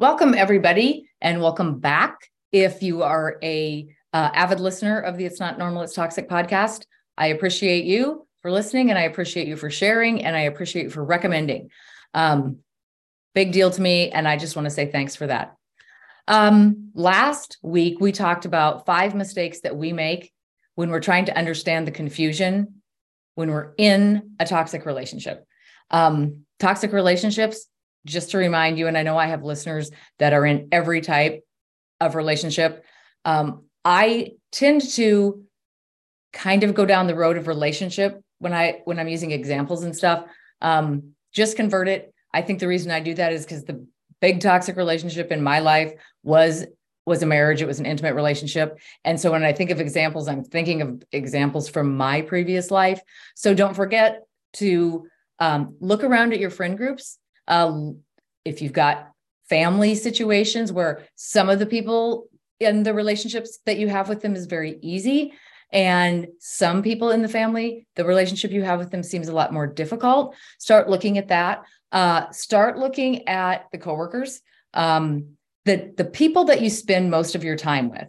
Welcome, everybody, and welcome back. If you are a uh, avid listener of the It's Not Normal, It's Toxic podcast, I appreciate you for listening, and I appreciate you for sharing, and I appreciate you for recommending. Um, big deal to me, and I just want to say thanks for that. Um, last week, we talked about five mistakes that we make when we're trying to understand the confusion when we're in a toxic relationship. Um, toxic relationships just to remind you, and I know I have listeners that are in every type of relationship. Um, I tend to kind of go down the road of relationship when I when I'm using examples and stuff. Um, just convert it. I think the reason I do that is because the big toxic relationship in my life was was a marriage. It was an intimate relationship. And so when I think of examples, I'm thinking of examples from my previous life. So don't forget to um, look around at your friend groups uh, if you've got family situations where some of the people in the relationships that you have with them is very easy and some people in the family the relationship you have with them seems a lot more difficult start looking at that. Uh, start looking at the coworkers um, the the people that you spend most of your time with.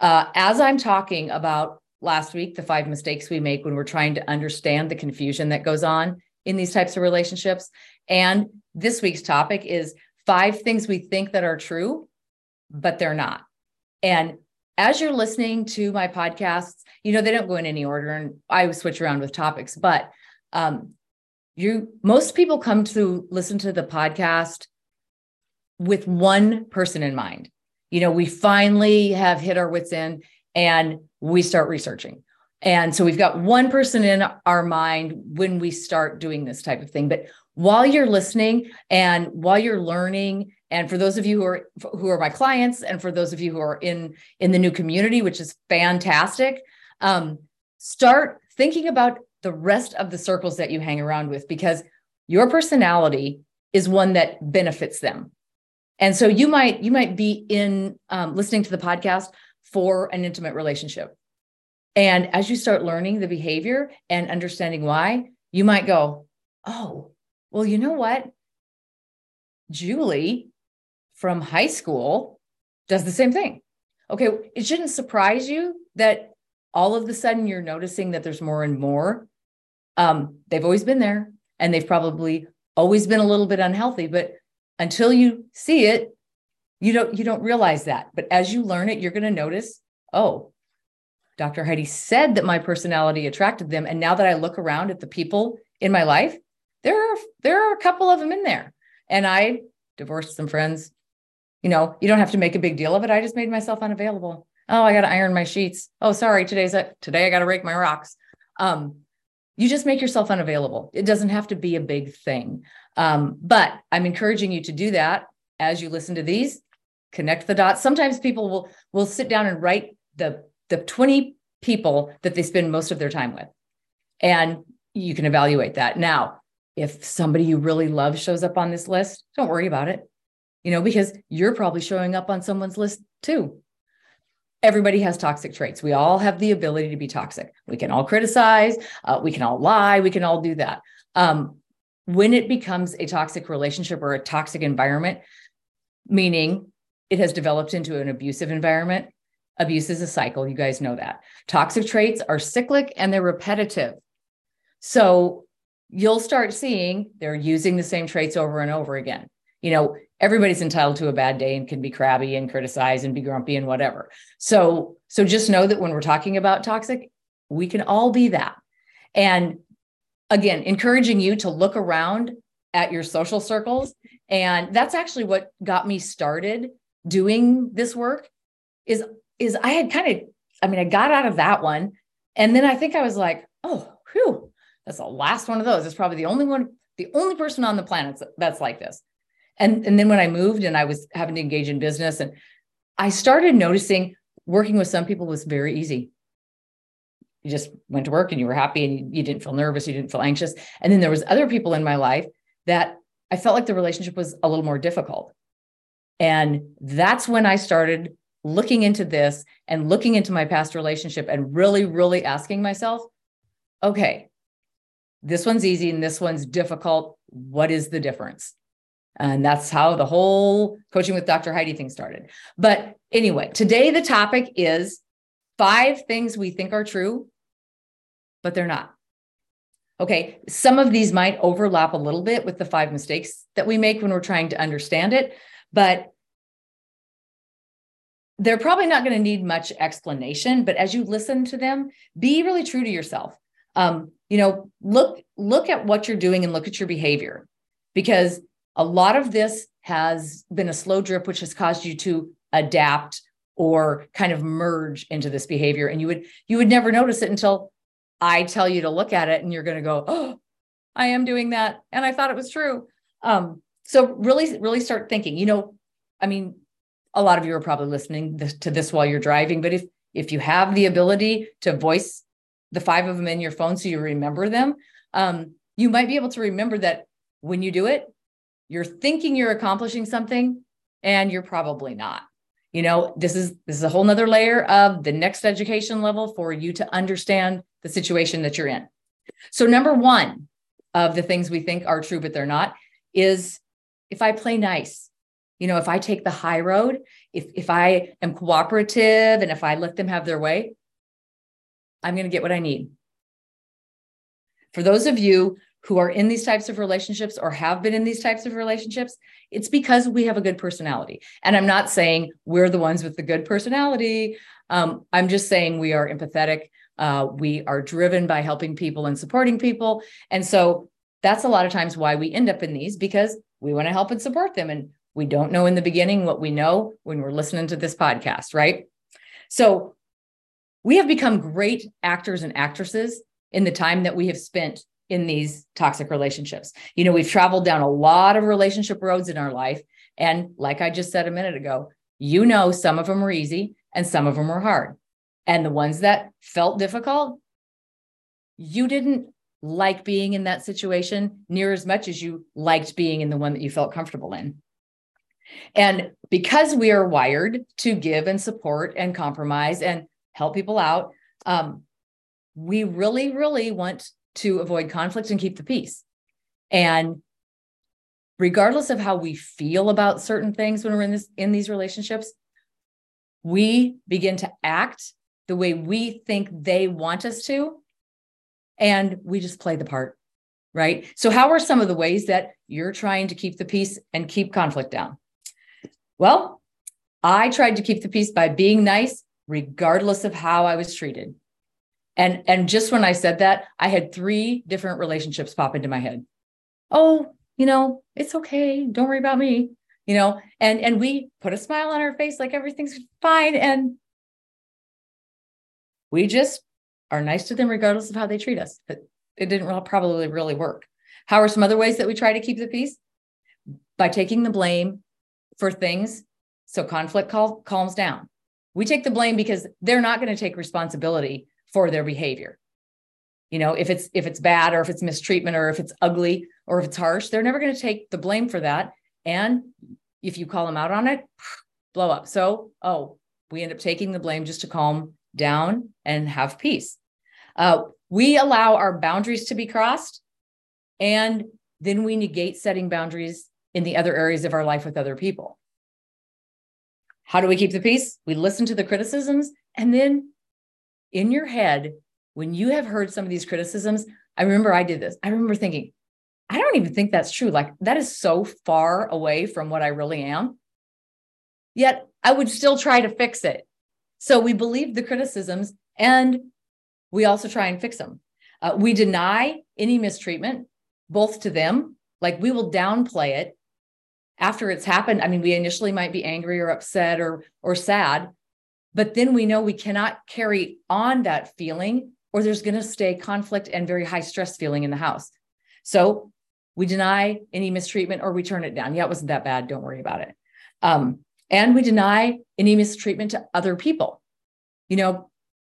Uh, as i'm talking about last week the five mistakes we make when we're trying to understand the confusion that goes on in these types of relationships and this week's topic is five things we think that are true, but they're not. And as you're listening to my podcasts, you know, they don't go in any order and I switch around with topics, but um, you most people come to listen to the podcast with one person in mind. You know, we finally have hit our wits end and we start researching. And so we've got one person in our mind when we start doing this type of thing. But while you're listening and while you're learning and for those of you who are who are my clients and for those of you who are in in the new community which is fantastic um, start thinking about the rest of the circles that you hang around with because your personality is one that benefits them. And so you might you might be in um, listening to the podcast for an intimate relationship. And as you start learning the behavior and understanding why you might go oh well, you know what? Julie from high school does the same thing. Okay, it shouldn't surprise you that all of a sudden you're noticing that there's more and more. Um, they've always been there and they've probably always been a little bit unhealthy, but until you see it, you don't you don't realize that. But as you learn it, you're going to notice, oh, Dr. Heidi said that my personality attracted them. And now that I look around at the people in my life, there are there are a couple of them in there. And I divorced some friends. You know, you don't have to make a big deal of it. I just made myself unavailable. Oh, I got to iron my sheets. Oh, sorry, today's a, today I got to rake my rocks. Um, you just make yourself unavailable. It doesn't have to be a big thing. Um, but I'm encouraging you to do that as you listen to these. Connect the dots. Sometimes people will will sit down and write the the 20 people that they spend most of their time with, and you can evaluate that. Now, if somebody you really love shows up on this list, don't worry about it, you know, because you're probably showing up on someone's list too. Everybody has toxic traits. We all have the ability to be toxic. We can all criticize, uh, we can all lie, we can all do that. Um, when it becomes a toxic relationship or a toxic environment, meaning it has developed into an abusive environment, abuse is a cycle. You guys know that. Toxic traits are cyclic and they're repetitive. So you'll start seeing they're using the same traits over and over again. You know, everybody's entitled to a bad day and can be crabby and criticize and be grumpy and whatever. So, so just know that when we're talking about toxic, we can all be that. And again, encouraging you to look around at your social circles. And that's actually what got me started doing this work is is I had kind of I mean I got out of that one and then I think I was like, oh, whew, that's the last one of those. It's probably the only one, the only person on the planet that's like this. And, and then when I moved and I was having to engage in business, and I started noticing working with some people was very easy. You just went to work and you were happy and you, didn't feel nervous, you didn't feel anxious. And then there was other people in my life that I felt like the relationship was a little more difficult. And that's when I started looking into this and looking into my past relationship and really, really asking myself, okay, this one's easy and this one's difficult. What is the difference? And that's how the whole coaching with Dr. Heidi thing started. But anyway, today the topic is five things we think are true, but they're not. Okay, some of these might overlap a little bit with the five mistakes that we make when we're trying to understand it, but they're probably not going to need much explanation. But as you listen to them, be really true to yourself. Um, you know, look look at what you're doing and look at your behavior, because a lot of this has been a slow drip, which has caused you to adapt or kind of merge into this behavior, and you would you would never notice it until I tell you to look at it and you're going to go, oh, I am doing that. And I thought it was true. Um, so really, really start thinking, you know, I mean, a lot of you are probably listening to this while you're driving, but if, if you have the ability to voice the five of them in your phone so you remember them, um, you might be able to remember that when you do it, you're thinking you're accomplishing something and you're probably not you know this is this is a whole nother layer of the next education level for you to understand the situation that you're in. So, number one of the things we think are true, but they're not, is if I play nice, you know, if I take the high road, if, if I am cooperative and if I let them have their way, I'm going to get what I need. For those of you who are in these types of relationships or have been in these types of relationships, it's because we have a good personality. And I'm not saying we're the ones with the good personality. Um, I'm just saying we are empathetic. Uh, we are driven by helping people and supporting people. And so that's a lot of times why we end up in these because we want to help and support them. And we don't know in the beginning what we know when we're listening to this podcast, right? So we have become great actors and actresses in the time that we have spent in these toxic relationships. You know, we've traveled down a lot of relationship roads in our life. And like I just said a minute ago, you know, some of them are easy and some of them are hard. And the ones that felt difficult, you didn't like being in that situation near as much as you liked being in the one that you felt comfortable in. And because we are wired to give and support and compromise and help people out, um, we really, really want to avoid conflict and keep the peace. And regardless of how we feel about certain things when we're in this in these relationships, we begin to act the way we think they want us to. And we just play the part, right? So, how are some of the ways that you're trying to keep the peace and keep conflict down? Well, I tried to keep the peace by being nice, regardless of how I was treated. And, and just when I said that, I had three different relationships pop into my head. Oh, you know, it's okay. Don't worry about me. You know, and and we put a smile on our face like everything's fine. And we just are nice to them regardless of how they treat us. But it didn't probably really work. How are some other ways that we try to keep the peace? By taking the blame for things so conflict cal- calms down. We take the blame because they're not going to take responsibility for their behavior. You know, if it's if it's bad or if it's mistreatment or if it's ugly or if it's harsh, they're never going to take the blame for that. And if you call them out on it, blow up. So, oh, we end up taking the blame just to calm down and have peace. Uh, we allow our boundaries to be crossed, and then we negate setting boundaries in the other areas of our life with other people. How do we keep the peace? We listen to the criticisms, and then in your head, when you have heard some of these criticisms, I remember I did this. I remember thinking, I don't even think that's true. Like, that is so far away from what I really am. Yet I would still try to fix it. So we believe the criticisms and we also try and fix them. Uh, we deny any mistreatment, both to them, like we will downplay it after it's happened. I mean, we initially might be angry or upset or or sad, but then we know we cannot carry on that feeling or there's going to stay conflict and very high stress feeling in the house. So we deny any mistreatment or we turn it down. Yeah, it wasn't that bad. Don't worry about it. Um, and we deny any mistreatment to other people. You know,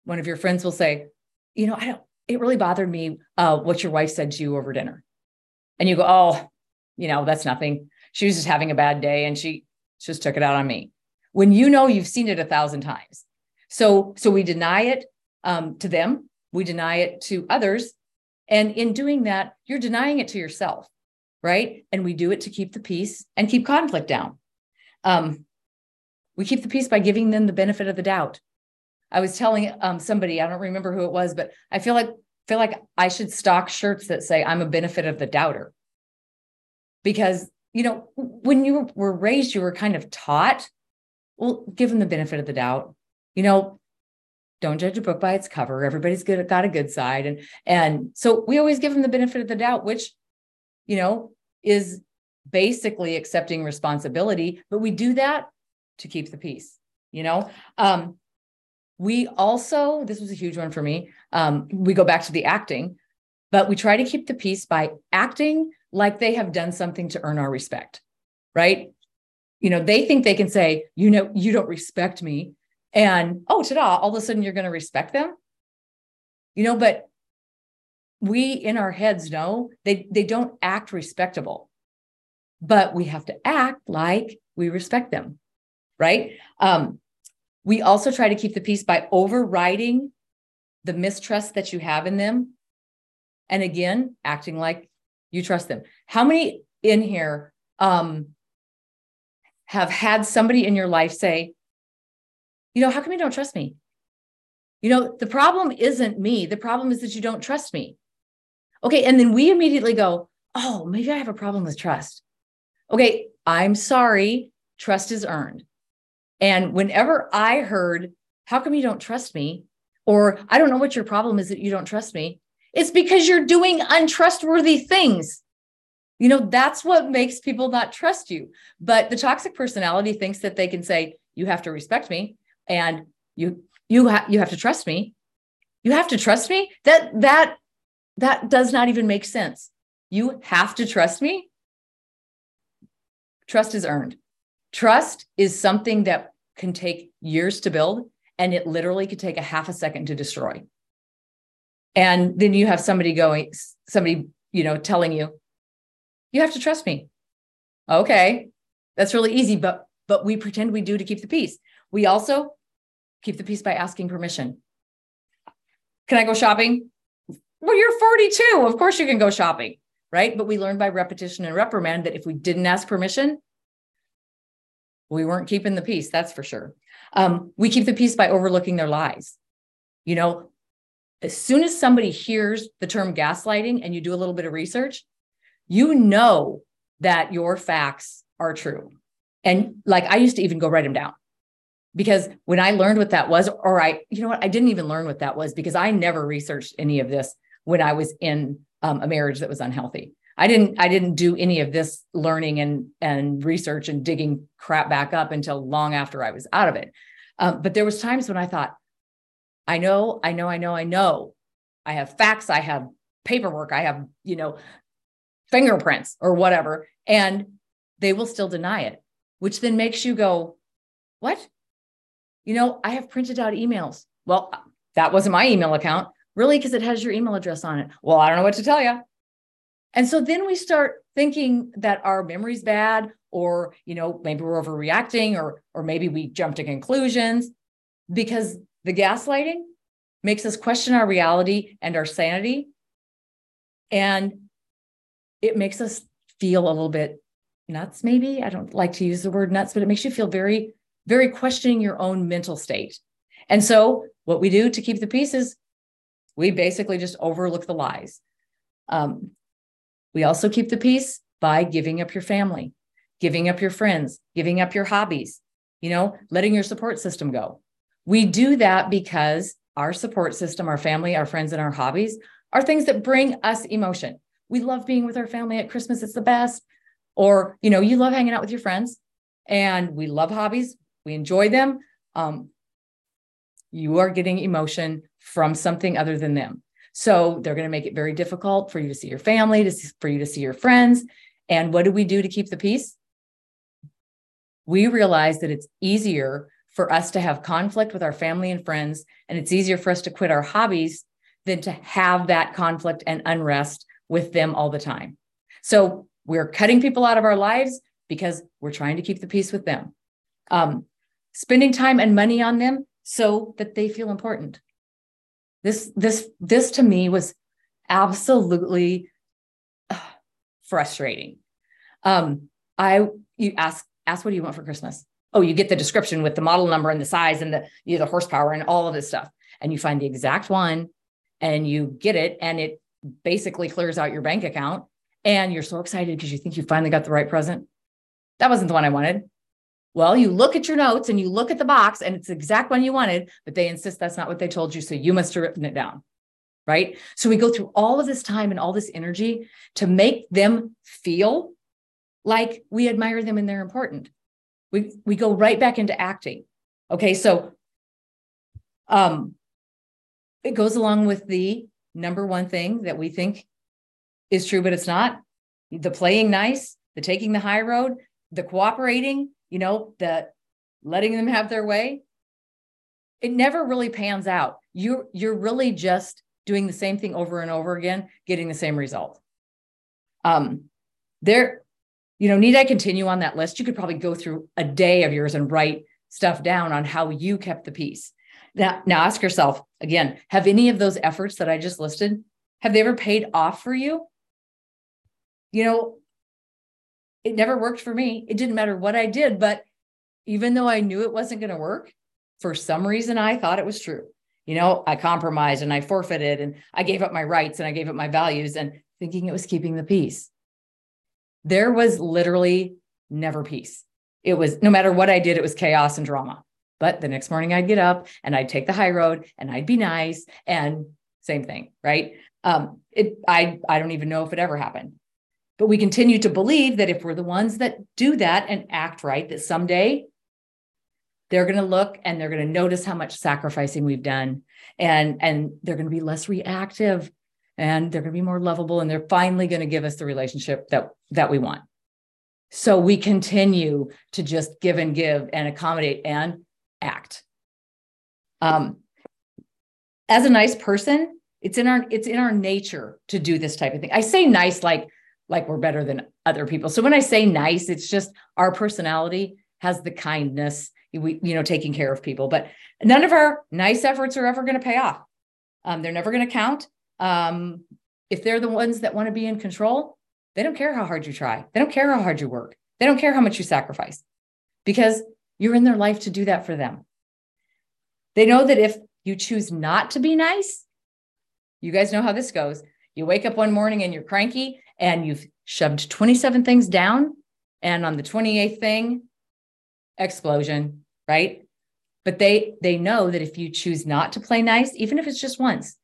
one of your friends will say, you know, I don't, it really bothered me uh, what your wife said to you over dinner. And you go, oh, you know, that's nothing. She was just having a bad day and she just took it out on me. When you know you've seen it a thousand times. So, so we deny it um, to them, we deny it to others. And in doing that, you're denying it to yourself, right? And we do it to keep the peace and keep conflict down. Um, we keep the peace by giving them the benefit of the doubt. I was telling um, somebody, I don't remember who it was, but I feel like feel like I should stock shirts that say I'm a benefit of the doubter. Because, you know, when you were raised, you were kind of taught, well, give them the benefit of the doubt. You know, don't judge a book by its cover. Everybody's good, got a good side. And and so we always give them the benefit of the doubt, which, you know, is basically accepting responsibility, but we do that to keep the peace, you know? Um, we also, this was a huge one for me. Um, we go back to the acting, but we try to keep the peace by acting like they have done something to earn our respect, right? You know, they think they can say, you know, you don't respect me. And oh, ta-da, all of a sudden you're going to respect them. You know, but we in our heads know they, they don't act respectable, but we have to act like we respect them, right? Um, we also try to keep the peace by overriding the mistrust that you have in them. And again, acting like you trust them. How many in here um, have had somebody in your life say, you know, how come you don't trust me? You know, the problem isn't me. The problem is that you don't trust me. Okay. And then we immediately go, oh, maybe I have a problem with trust. Okay. I'm sorry. Trust is earned. And whenever I heard, how come you don't trust me? Or I don't know what your problem is that you don't trust me. It's because you're doing untrustworthy things. You know, that's what makes people not trust you. But the toxic personality thinks that they can say, you have to respect me and you you have you have to trust me. You have to trust me. That that that does not even make sense. You have to trust me. Trust is earned. Trust is something that can take years to build and it literally could take a half a second to destroy. And then you have somebody going, somebody, you know, telling you, you have to trust me. Okay. That's really easy, but but we pretend we do to keep the peace. We also keep the peace by asking permission. Can I go shopping? Well, you're 42. Of course you can go shopping, right? But we learned by repetition and reprimand that if we didn't ask permission, we weren't keeping the peace, that's for sure. Um, we keep the peace by overlooking their lies. You know, as soon as somebody hears the term gaslighting and you do a little bit of research, you know that your facts are true. And like I used to even go write them down because when I learned what that was, or I, you know what, I didn't even learn what that was because I never researched any of this when I was in um, a marriage that was unhealthy. I didn't I didn't do any of this learning and and research and digging crap back up until long after I was out of it. Um, but there was times when I thought, I know, I know, I know, I know. I have facts, I have paperwork, I have, you know, fingerprints or whatever, and they will still deny it, which then makes you go, what? You know, I have printed out emails. Well, that wasn't my email account. Really? Because it has your email address on it. Well, I don't know what to tell you. And so then we start thinking that our memory's bad or you know maybe we're overreacting or or maybe we jump to conclusions because the gaslighting makes us question our reality and our sanity. And it makes us feel a little bit nuts maybe. I don't like to use the word nuts but it makes you feel very very questioning your own mental state. And so what we do to keep the peace is we basically just overlook the lies. Um, we also keep the peace by giving up your family, giving up your friends, giving up your hobbies, you know, letting your support system go. We do that because our support system, our family, our friends, and our hobbies are things that bring us emotion. We love being with our family at Christmas, it's the best. Or, you know, you love hanging out with your friends and we love hobbies, we enjoy them. Um, you are getting emotion from something other than them. So they're going to make it very difficult for you to see your family, to see, for you to see your friends. And what do we do to keep the peace? We realize that it's easier for us to have conflict with our family and friends, and it's easier for us to quit our hobbies than to have that conflict and unrest with them all the time. So we're cutting people out of our lives because we're trying to keep the peace with them. Um, spending time and money on them so that they feel important. This this this to me was absolutely uh, frustrating. Um, I you ask ask what do you want for Christmas? Oh, you get the description with the model number and the size and the you know, the horsepower and all of this stuff, and you find the exact one, and you get it, and it basically clears out your bank account, and you're so excited because you think you finally got the right present. That wasn't the one I wanted. Well, you look at your notes and you look at the box, and it's the exact one you wanted, but they insist that's not what they told you, so you must have written it down right? So we go through all of this time and all this energy to make them feel like we admire them and they're important. We we go right back into acting. Okay, so um it goes along with the number one thing that we think is true but it's not. The playing nice, the taking the high road, the cooperating, you know, the letting them have their way. It never really pans out. you're you're really just doing the same thing over and over again, getting the same result. Um, there, you know, need I continue on that list? You could probably go through a day of yours and write stuff down on how you kept the peace. Now, now ask yourself again, have any of those efforts that I just listed, have they ever paid off for you? You know, it never worked for me. It didn't matter what I did, but even though I knew it wasn't going to work, for some reason I thought it was true you know, I compromised and I forfeited and I gave up my rights and I gave up my values and thinking it was keeping the peace. There was literally never peace. It was no matter what I did, it was chaos and drama. But the next morning I'd get up and I'd take the high road and I'd be nice and same thing, right? Um, it I I don't even know if it ever happened. But we continue to believe that if we're the ones that do that and act right, that someday they're going to look and they're going to notice how much sacrificing we've done and and they're going to be less reactive and they're going to be more lovable and they're finally going to give us the relationship that that we want. So we continue to just give and give and accommodate and act. Um, as a nice person it's in our it's in our nature to do this type of thing. I say nice like like we're better than other people. So when i say nice it's just our personality has the kindness we you know taking care of people. But none of our nice efforts are ever going to pay off. Um, they're never going to count um, if they're the ones that want to be in control they don't care how hard you try. They don't care how hard you work. They don't care how much you sacrifice because you're in their life to do that for them. They know that if you choose not to be nice you guys know how this goes. You wake up one morning and you're cranky and you've shoved 27 things down and on the 28th thing explosion right? But they they know that if you choose not to play nice, even if it's just once,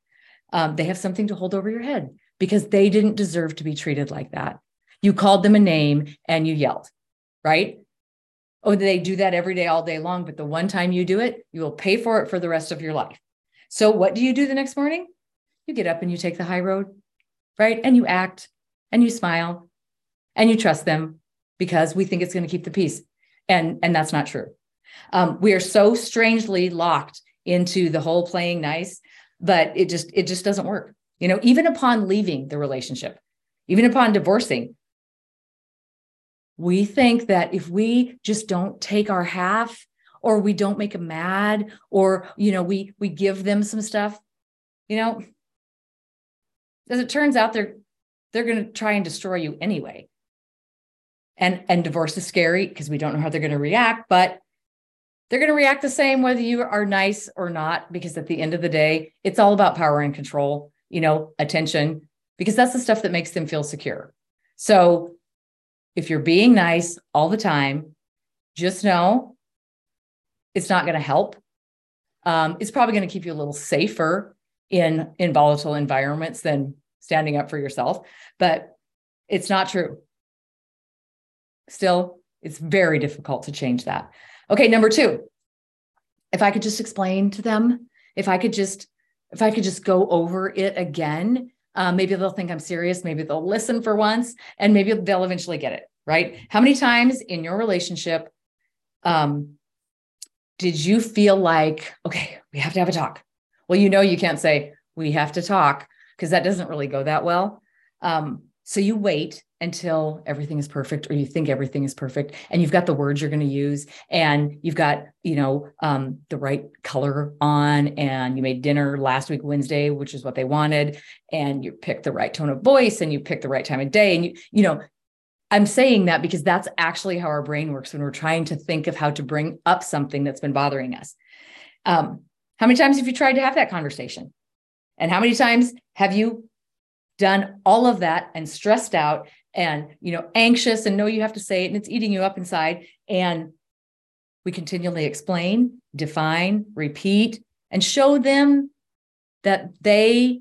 um, they have something to hold over your head because they didn't deserve to be treated like that. You called them a name and you yelled, right? Oh, they do that every day, all day long. But the one time you do it, you will pay for it for the rest of your life. So, what do you do the next morning? You get up and you take the high road, right? And you act and you smile and you trust them because we think it's going to keep the peace. And, and that's not true. Um, we are so strangely locked into the whole playing nice, but it just it just doesn't work. You know, even upon leaving the relationship, even upon divorcing, we think that if we just don't take our half or we don't make them mad or you know we we give them some stuff you know as it turns out they're they're going to try and destroy you anyway and and divorce is scary because we don't know how they're going to react but they're going to react the same whether you are nice or not because at the end of the day it's all about power and control you know attention because that's the stuff that makes them feel secure. So if you're being nice all the time just know it's not going to help. Um, it's probably going to keep you a little safer in in volatile environments than standing up for yourself but it's not true. Still it's very difficult to change that Okay, number two, if I could just explain to them, if I could just, if I could just go over it again, uh, maybe they'll think I'm serious. Maybe they'll listen for once, and maybe they'll eventually get it. Right? How many times in your relationship um, did you feel like, okay, we have to have a talk? Well, you know, you can't say we have to talk because that doesn't really go that well. Um, so you wait until everything is perfect or you think everything is perfect and you've got the words you're going to use and you've got you know um, the right color on and you made dinner last week wednesday which is what they wanted and you picked the right tone of voice and you picked the right time of day and you you know i'm saying that because that's actually how our brain works when we're trying to think of how to bring up something that's been bothering us. Um, how many times have you tried to have that conversation? And how many times have you done all of that and stressed out and you know anxious and know you have to say it and it's eating you up inside. And we continually explain define repeat and show them that they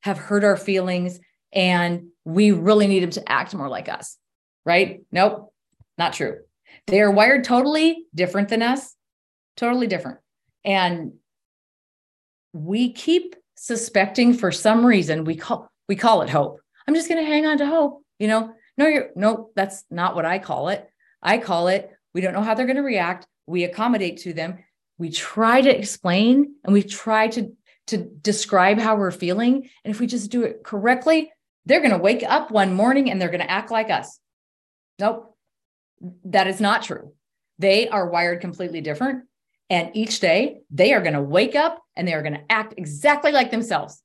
have hurt our feelings and we really need them to act more like us right? Nope not true. They are wired totally different than us totally different. And we keep suspecting for some reason we call we call it hope. I'm just going to hang on to hope. You know, no, you're no, that's not what I call it. I call it, we don't know how they're going to react. We accommodate to them. We try to explain and we try to, to describe how we're feeling. And if we just do it correctly, they're going to wake up one morning and they're going to act like us. Nope, that is not true. They are wired completely different. And each day they are going to wake up and they are going to act exactly like themselves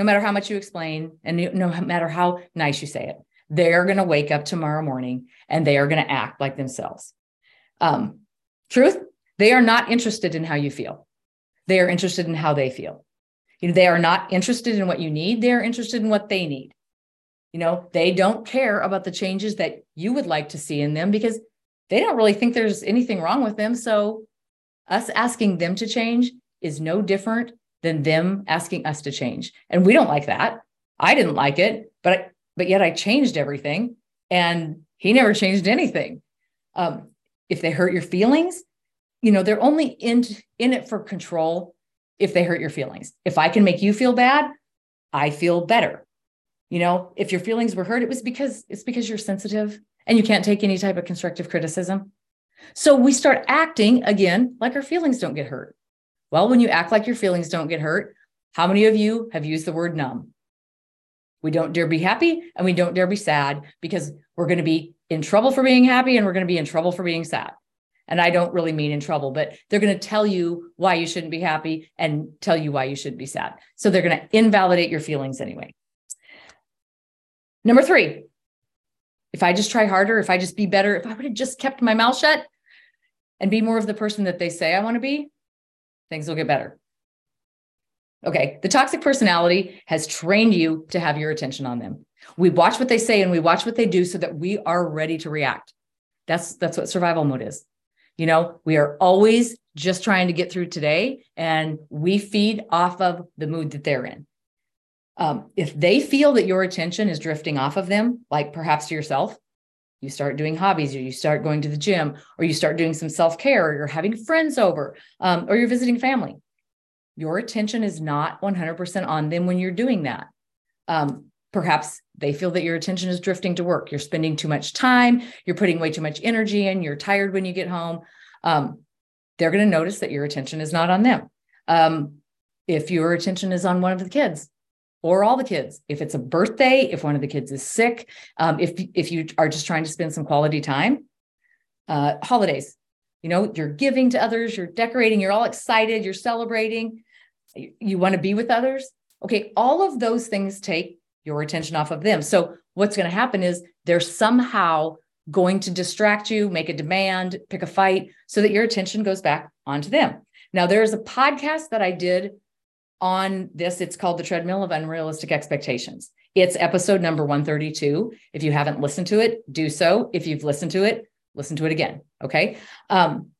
no matter how much you explain and no matter how nice you say it, they're going to wake up tomorrow morning and they are going to act like themselves. Um, truth, they are not interested in how you feel. They are interested in how they feel. You know, they are not interested in what you need. They are interested in what they need. You know, they don't care about the changes that you would like to see in them because they don't really think there's anything wrong with them. So, us asking them to change is no different than them asking us to change. And we don't like that. I didn't like it, but I, but yet I changed everything and he never changed anything. Um, if they hurt your feelings, you know, they're only in in it for control if they hurt your feelings. If I can make you feel bad, I feel better. You know, if your feelings were hurt, it was because it's because you're sensitive and you can't take any type of constructive criticism. So we start acting again like our feelings don't get hurt. Well, when you act like your feelings don't get hurt, how many of you have used the word numb? We don't dare be happy and we don't dare be sad because we're going to be in trouble for being happy and we're going to be in trouble for being sad. And I don't really mean in trouble, but they're going to tell you why you shouldn't be happy and tell you why you should be sad. So they're going to invalidate your feelings anyway. Number three, if I just try harder, if I just be better, if I would have just kept my mouth shut and be more of the person that they say I want to be, things will get better. Okay, the toxic personality has trained you to have your attention on them. We watch what they say and we watch what they do so that we are ready to react. That's that's what survival mode is. You know, we are always just trying to get through today and we feed off of the mood that they're in. Um, if they feel that your attention is drifting off of them, like perhaps to yourself, you start doing hobbies or you start going to the gym or you start doing some self-care or you're having friends over um, or you're visiting family. Your attention is not 100% on them when you're doing that. Um, perhaps they feel that your attention is drifting to work. You're spending too much time you're putting way too much energy in you're tired when you get home. Um, they're going to notice that your attention is not on them. Um, if your attention is on one of the kids or all the kids. If it's a birthday, if one of the kids is sick, um, if if you are just trying to spend some quality time, uh, holidays, you know, you're giving to others, you're decorating, you're all excited, you're celebrating, you, you want to be with others. Okay, all of those things take your attention off of them. So what's going to happen is they're somehow going to distract you, make a demand, pick a fight, so that your attention goes back onto them. Now, there's a podcast that I did on this. It's called The Treadmill of Unrealistic Expectations. It's episode number 132. If you haven't listened to it, do so. If you've listened to it, listen to it again. Okay. Um,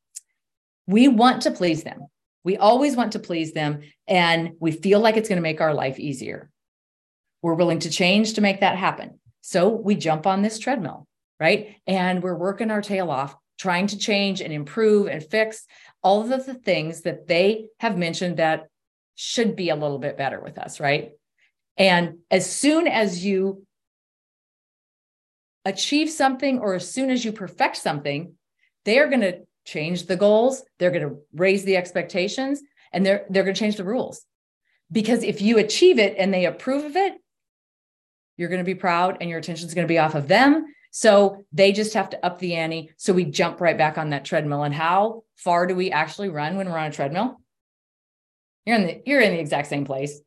we want to please them. We always want to please them, and we feel like it's going to make our life easier. We're willing to change to make that happen. So we jump on this treadmill, right? And we're working our tail off, trying to change and improve and fix all of the things that they have mentioned that should be a little bit better with us, right? And as soon as you achieve something or as soon as you perfect something, they are going to change the goals, they're going to raise the expectations, and they're they're going to change the rules. Because if you achieve it and they approve of it, you're going to be proud and your attention's going to be off of them. So they just have to up the ante. So we jump right back on that treadmill. And how far do we actually run when we're on a treadmill? You're in the you're in the exact same place.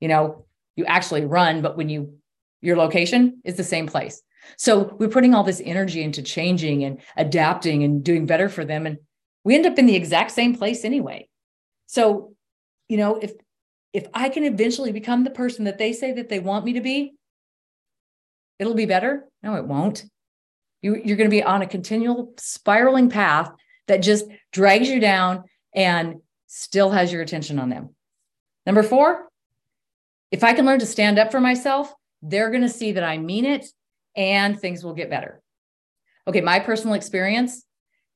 You know, you actually run, but when you your location is the same place. So we're putting all this energy into changing and adapting and doing better for them. And we end up in the exact same place anyway. So, you know, if if I can eventually become the person that they say that they want me to be, it'll be better. No, it won't. You, you're going to be on a continual spiraling path that just drags you down and still has your attention on them. Number four, if I can learn to stand up for myself, they're going to see that I mean it and things will get better. Okay, my personal experience,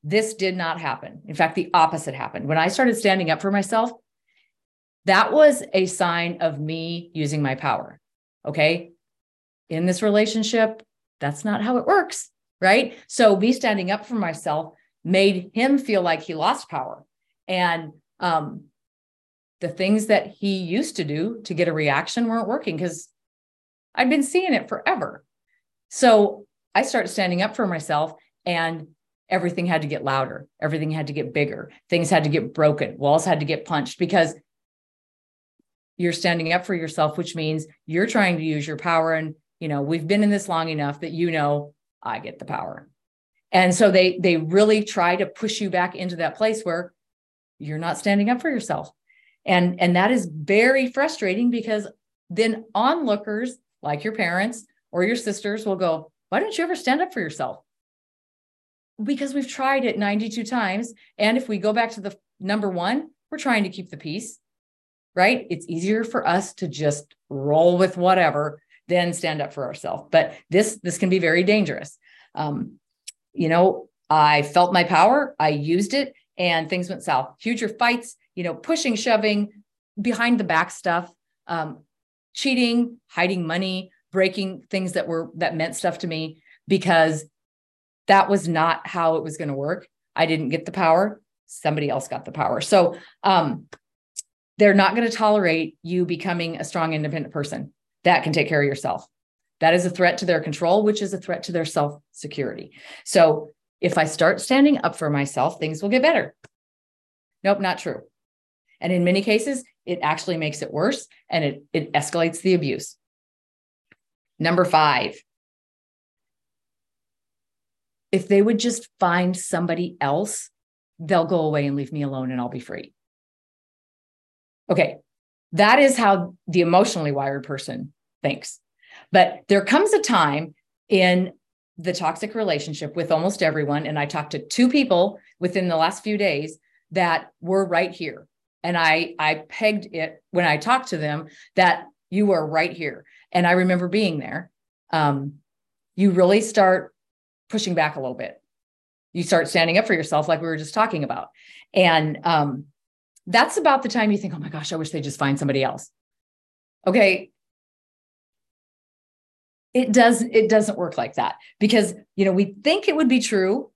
this did not happen. In fact, the opposite happened. When I started standing up for myself, that was a sign of me using my power. Okay, in this relationship, that's not how it works, right? So me standing up for myself made him feel like he lost power. And um, the things that he used to do to get a reaction weren't working because I'd been seeing it forever. So I started standing up for myself and everything had to get louder. Everything had to get bigger. Things had to get broken. Walls had to get punched because you're standing up for yourself, which means you're trying to use your power and you know we've been in this long enough that you know i get the power and so they they really try to push you back into that place where you're not standing up for yourself. And and that is very frustrating because then onlookers like your parents or your sisters will go why don't you ever stand up for yourself? Because we've tried it 92 times. And if we go back to the number 1 we're trying to keep the peace right? It's easier for us to just roll with whatever then stand up for ourselves. But this this can be very dangerous. Um, you know, I felt my power, I used it, and things went south. Huger fights, you know, pushing, shoving, behind the back stuff, um, cheating, hiding money, breaking things that were that meant stuff to me because that was not how it was going to work. I didn't get the power. Somebody else got the power. So um, they're not going to tolerate you becoming a strong, independent person that can take care of yourself. That is a threat to their control, which is a threat to their self security. So if I start standing up for myself, things will get better. Nope, not true. And in many cases, it actually makes it worse and it, it escalates the abuse. Number five, if they would just find somebody else, they'll go away and leave me alone and I'll be free. Okay, that is how the emotionally wired person thinks. But there comes a time in the toxic relationship with almost everyone, and I talked to two people within the last few days that were right here. And I I pegged it when I talked to them that you are right here. And I remember being there. Um, you really start pushing back a little bit. You start standing up for yourself, like we were just talking about. And um, that's about the time you think, oh my gosh, I wish they just find somebody else. Okay. It does, it doesn't work like that because, you know, we think it would be true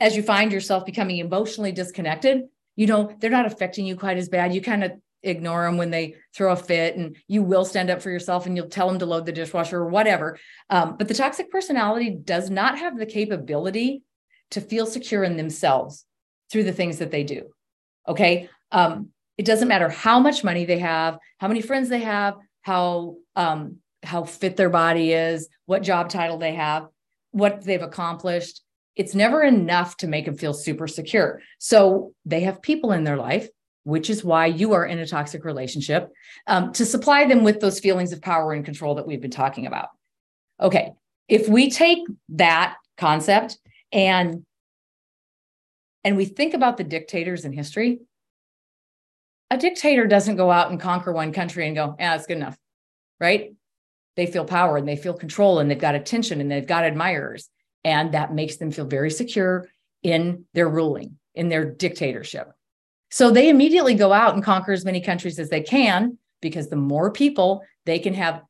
as you find yourself becoming emotionally disconnected. You know, they're not affecting you quite as bad. You kind of ignore them when they throw a fit and you will stand up for yourself and you'll tell them to load the dishwasher or whatever. Um, but the toxic personality does not have the capability to feel secure in themselves through the things that they do. Okay. Um, it doesn't matter how much money they have, how many friends they have, how um, how fit their body is, what job title they have, what they've accomplished. It's never enough to make them feel super secure. So they have people in their life, which is why you are in a toxic relationship, um, to supply them with those feelings of power and control that we've been talking about. Okay, if we take that concept and and we think about the dictators in history, a dictator doesn't go out and conquer one country and go, yeah, it's good enough, right? They feel power and they feel control and they've got attention and they've got admirers. And that makes them feel very secure in their ruling, in their dictatorship. So they immediately go out and conquer as many countries as they can because the more people they can have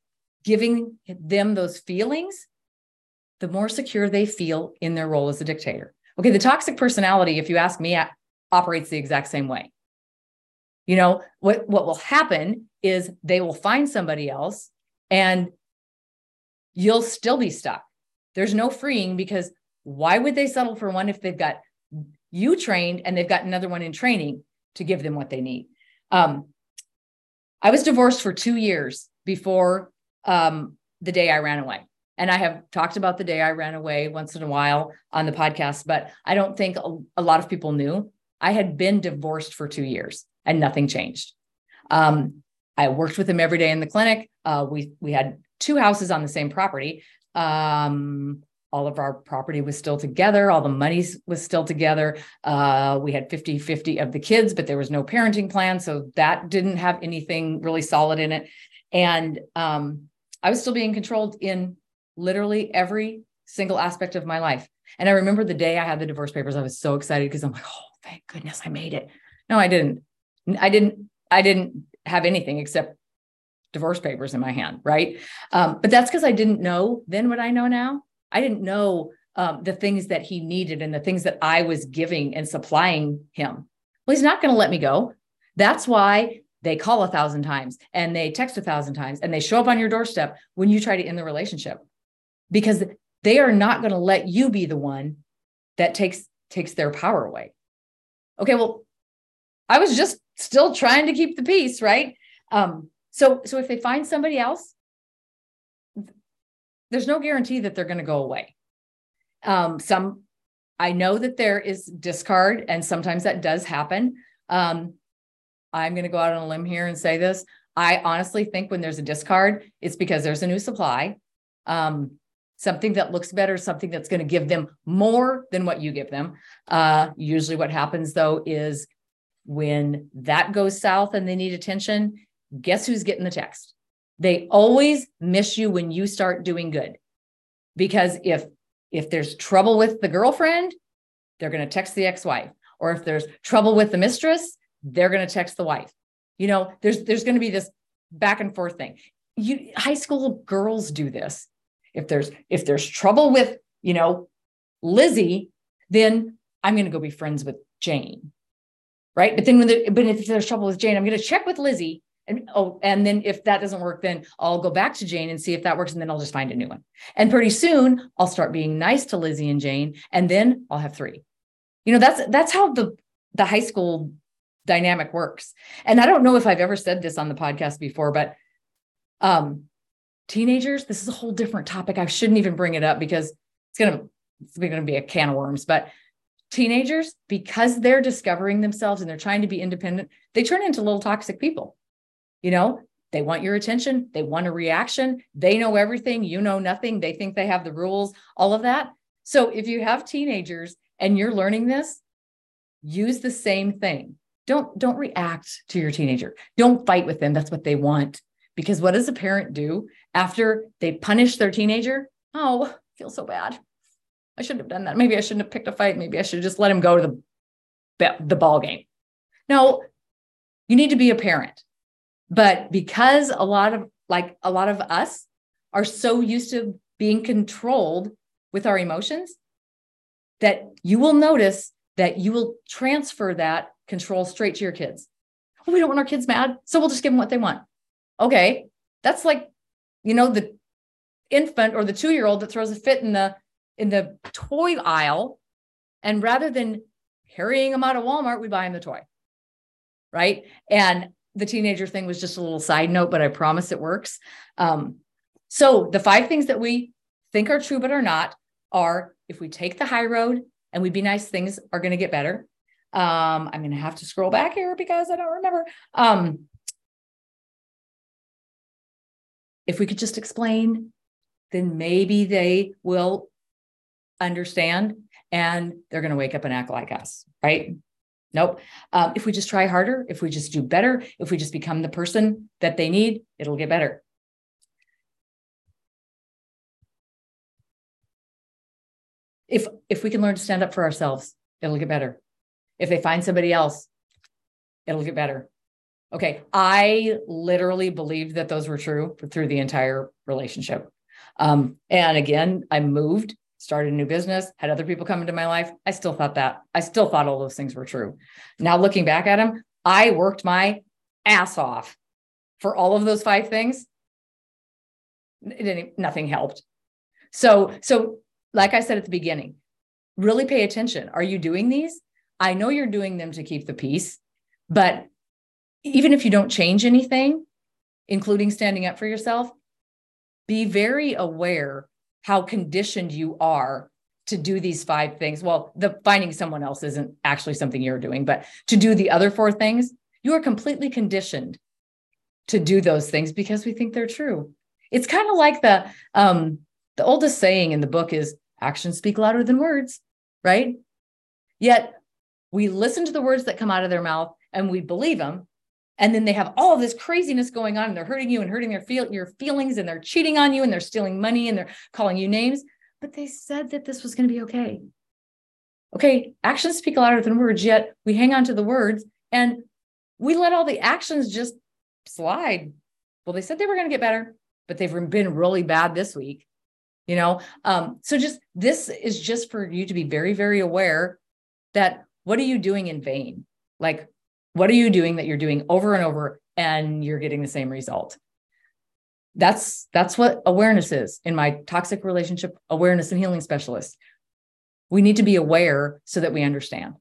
giving them those feelings, the more secure they feel in their role as a dictator. Okay, the toxic personality, if you ask me, operates the exact same way. You know, what, what will happen is they will find somebody else and you'll still be stuck. There's no freeing because why would they settle for one if they've got you trained and they've got another one in training to give them what they need? Um, I was divorced for two years before um, the day I ran away. And I have talked about the day I ran away once in a while on the podcast, but I don't think a, lot of people knew I had been divorced for two years and nothing changed. Um, I worked with him every day in the clinic. Uh, we we had two houses on the same property. Um, all of our property was still together. All the money was still together. Uh, we had 50 50 of the kids, but there was no parenting plan. So that didn't have anything really solid in it. And um, I was still being controlled in literally every single aspect of my life. And I remember the day I had the divorce papers, I was so excited because I'm like, oh, thank goodness I made it. No, I didn't. I didn't, I didn't have anything except divorce papers in my hand. Right. Um, but that's because I didn't know then what I know now. I didn't know um, the things that he needed and the things that I was giving and supplying him. Well, he's not going to let me go. That's why they call a thousand times and they text a thousand times and they show up on your doorstep when you try to end the relationship because they are not going to let you be the one that takes takes their power away okay well i was just still trying to keep the peace right? Um so so if they find somebody else there's no guarantee that they're going to go away. Um some i know that there is discard and sometimes that does happen. Um i'm going to go out on a limb here and say this. I honestly think when there's a discard it's because there's a new supply. Um something that looks better, something that's going to give them more than what you give them. Uh, usually, what happens though is when that goes south and they need attention, guess who's getting the text? They always miss you when you start doing good. Because if if there's trouble with the girlfriend, they're going to text the ex-wife. Or if there's trouble with the mistress, they're going to text the wife. You know, there's there's going to be this back and forth thing. You high school girls do this if there's if there's trouble with you know lizzie then i'm going to go be friends with jane right? But then when the, but if there's trouble with jane i'm going to check with lizzie and oh and then if that doesn't work then i'll go back to jane and see if that works and then i'll just find a new one. And pretty soon i'll start being nice to lizzie and jane and then i'll have three. You know that's that's how the the high school dynamic works. And i don't know if i've ever said this on the podcast before but um teenagers this is a whole different topic. I shouldn't even bring it up because it's to it's going to be a can of worms but teenagers because they're discovering themselves and they're trying to be independent they turn into little toxic people. You know they want your attention they want a reaction they know everything you know nothing they think they have the rules all of that. So if you have teenagers and you're learning this use the same thing. Don't don't react to your teenager. Don't fight with them. That's what they want. Because what does a parent do after they punish their teenager? Oh, I feel so bad. I shouldn't have done that. Maybe I shouldn't have picked a fight. Maybe I should have just let him go to the, the ball game. No, you need to be a parent. But because a lot of like a lot of us are so used to being controlled with our emotions that you will notice that you will transfer that control straight to your kids. Oh, we don't want our kids mad, so we'll just give them what they want. Okay, that's like, you know, the infant or the two year old that throws a fit in the in the toy aisle, and rather than carrying them out of Walmart, we buy them the toy, right? And the teenager thing was just a little side note, but I promise it works. Um, so the five things that we think are true but are not are if we take the high road and we be nice, things are going to get better. Um, I'm going to have to scroll back here because I don't remember. Um, if we could just explain, then maybe they will understand and they're going to wake up and act like us, right? Nope. Um, if we just try harder, if we just do better, if we just become the person that they need, it'll get better. If if we can learn to stand up for ourselves, it'll get better. If they find somebody else, it'll get better. Okay. I literally believed that those were true through the entire relationship. Um, and again, I moved, started a new business, had other people come into my life. I still thought that, I still thought all those things were true. Now, looking back at them, I worked my ass off for all of those five things. It didn't, nothing helped. So, so like I said at the beginning, really pay attention. Are you doing these? I know you're doing them to keep the peace, but even if you don't change anything, including standing up for yourself, be very aware how conditioned you are to do these five things. Well, the finding someone else isn't actually something you're doing, but to do the other four things, you are completely conditioned to do those things because we think they're true. It's kind of like the um the oldest saying in the book is actions speak louder than words, right? Yet we listen to the words that come out of their mouth and we believe them. And then they have all this craziness going on and they're hurting you and hurting their feel your feelings and they're cheating on you and they're stealing money and they're calling you names. But they said that this was going to be okay. Okay, actions speak louder than words, yet we hang on to the words and we let all the actions just slide. Well, they said they were going to get better, but they've been really bad this week you know um so just this is just for you to be very very aware that what are you doing in vain like what are you doing that you're doing over and over and you're getting the same result? That's that's what awareness is in my toxic relationship awareness and healing specialist. We need to be aware so that we understand